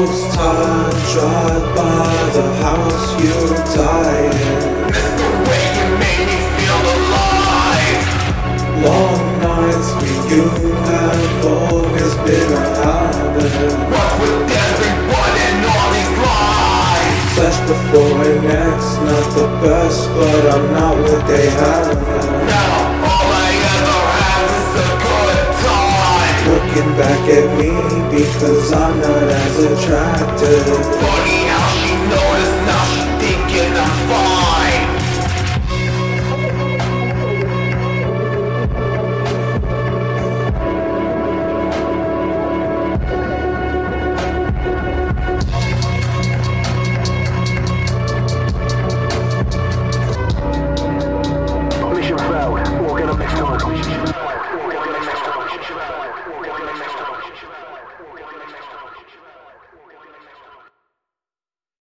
Post time, drive by the house you died in. Mr. Way, you made me feel alive. Long nights for you have always been a habit. What's with everyone and all these lies? Flesh before and next, not the best, but I'm not what they have. Looking back at me because I'm not as attractive.